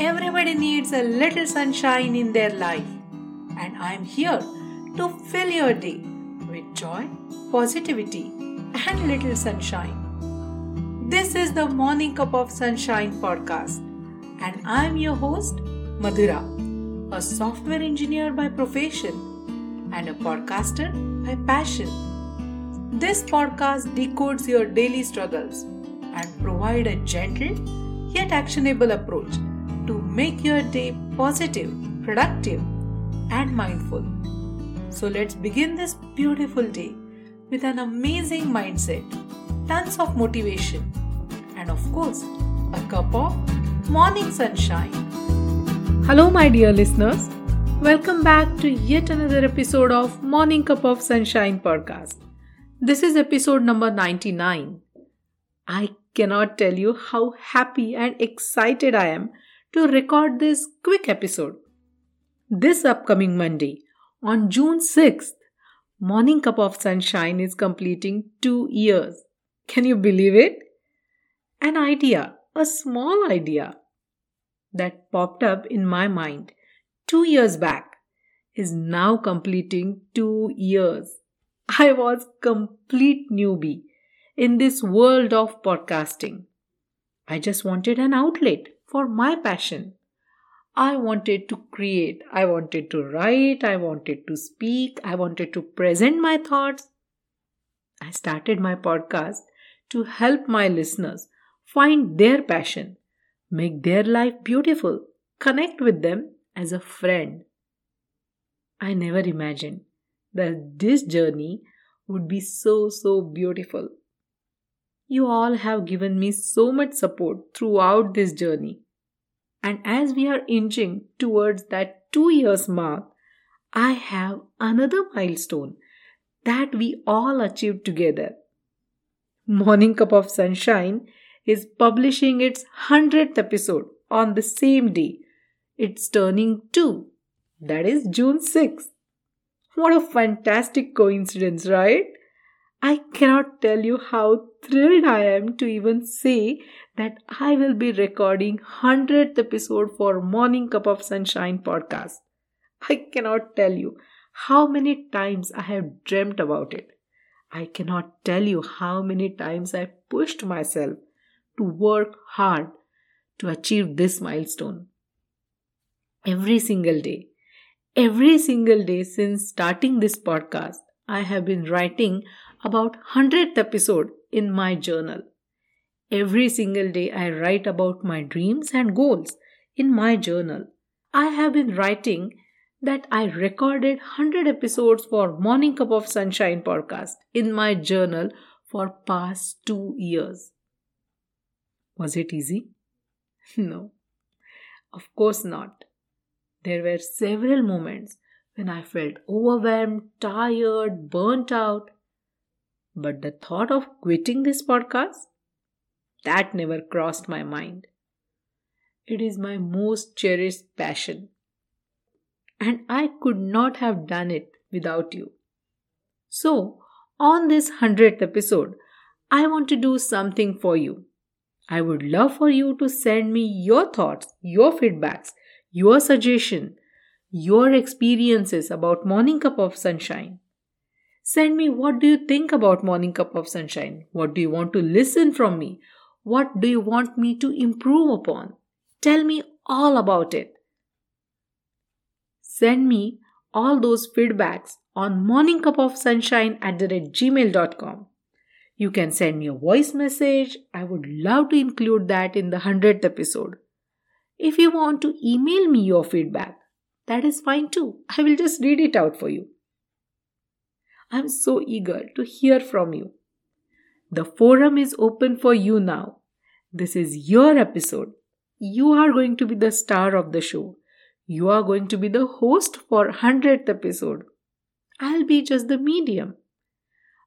Everybody needs a little sunshine in their life, and I'm here to fill your day with joy, positivity, and little sunshine. This is the Morning Cup of Sunshine podcast, and I'm your host, Madhura, a software engineer by profession and a podcaster by passion. This podcast decodes your daily struggles and provide a gentle yet actionable approach to make your day positive, productive, and mindful. So let's begin this beautiful day with an amazing mindset, tons of motivation, and of course, a cup of morning sunshine. Hello, my dear listeners. Welcome back to yet another episode of Morning Cup of Sunshine podcast. This is episode number 99. I cannot tell you how happy and excited I am to record this quick episode. This upcoming Monday, on June 6th, Morning Cup of Sunshine is completing two years. Can you believe it? An idea, a small idea that popped up in my mind two years back is now completing two years. I was complete newbie in this world of podcasting. I just wanted an outlet for my passion. I wanted to create, I wanted to write, I wanted to speak, I wanted to present my thoughts. I started my podcast to help my listeners find their passion, make their life beautiful, connect with them as a friend. I never imagined that this journey would be so, so beautiful. You all have given me so much support throughout this journey. And as we are inching towards that two years mark, I have another milestone that we all achieved together. Morning Cup of Sunshine is publishing its 100th episode on the same day. It's turning two. That is June 6th. What a fantastic coincidence, right? I cannot tell you how thrilled I am to even say that I will be recording 100th episode for Morning Cup of Sunshine podcast. I cannot tell you how many times I have dreamt about it. I cannot tell you how many times I pushed myself to work hard to achieve this milestone. Every single day, every single day since starting this podcast, I have been writing about 100th episode in my journal. Every single day I write about my dreams and goals in my journal. I have been writing that I recorded 100 episodes for Morning Cup of Sunshine podcast in my journal for past 2 years. Was it easy? No. Of course not. There were several moments when I felt overwhelmed, tired, burnt out. But the thought of quitting this podcast, that never crossed my mind. It is my most cherished passion. And I could not have done it without you. So, on this 100th episode, I want to do something for you. I would love for you to send me your thoughts, your feedbacks, your suggestion, your experiences about Morning Cup of Sunshine. Send me what do you think about Morning Cup of Sunshine? What do you want to listen from me? What do you want me to improve upon? Tell me all about it. Send me all those feedbacks on morningcupofsunshine at the gmail.com. You can send me a voice message. I would love to include that in the 100th episode. If you want to email me your feedback, that is fine too. I will just read it out for you. I'm so eager to hear from you. The forum is open for you now. This is your episode. You are going to be the star of the show. You are going to be the host for 100th episode. I'll be just the medium.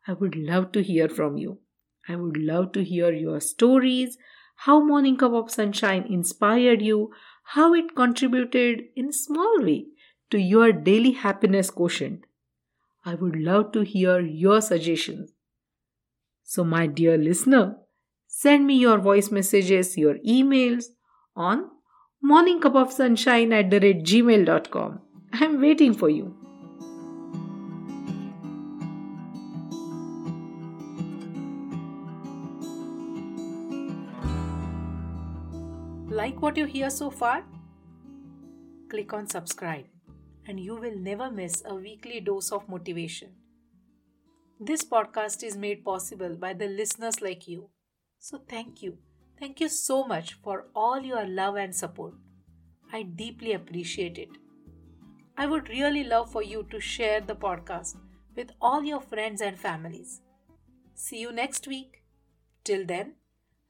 I would love to hear from you. I would love to hear your stories, how Morning Cup of Sunshine inspired you, how it contributed in small way to your daily happiness quotient. I would love to hear your suggestions. So, my dear listener, send me your voice messages, your emails on morningcupofsunshine at the rate gmail.com. I'm waiting for you. Like what you hear so far? Click on subscribe and you will never miss a weekly dose of motivation. This podcast is made possible by the listeners like you. So thank you. Thank you so much for all your love and support. I deeply appreciate it. I would really love for you to share the podcast with all your friends and families. See you next week. Till then,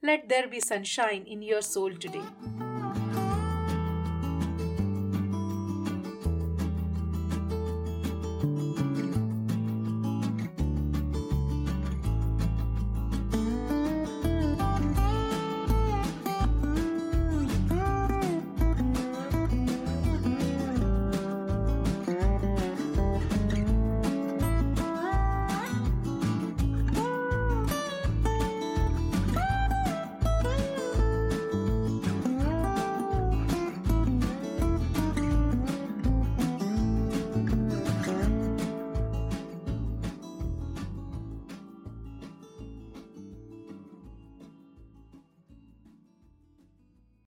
let there be sunshine in your soul today.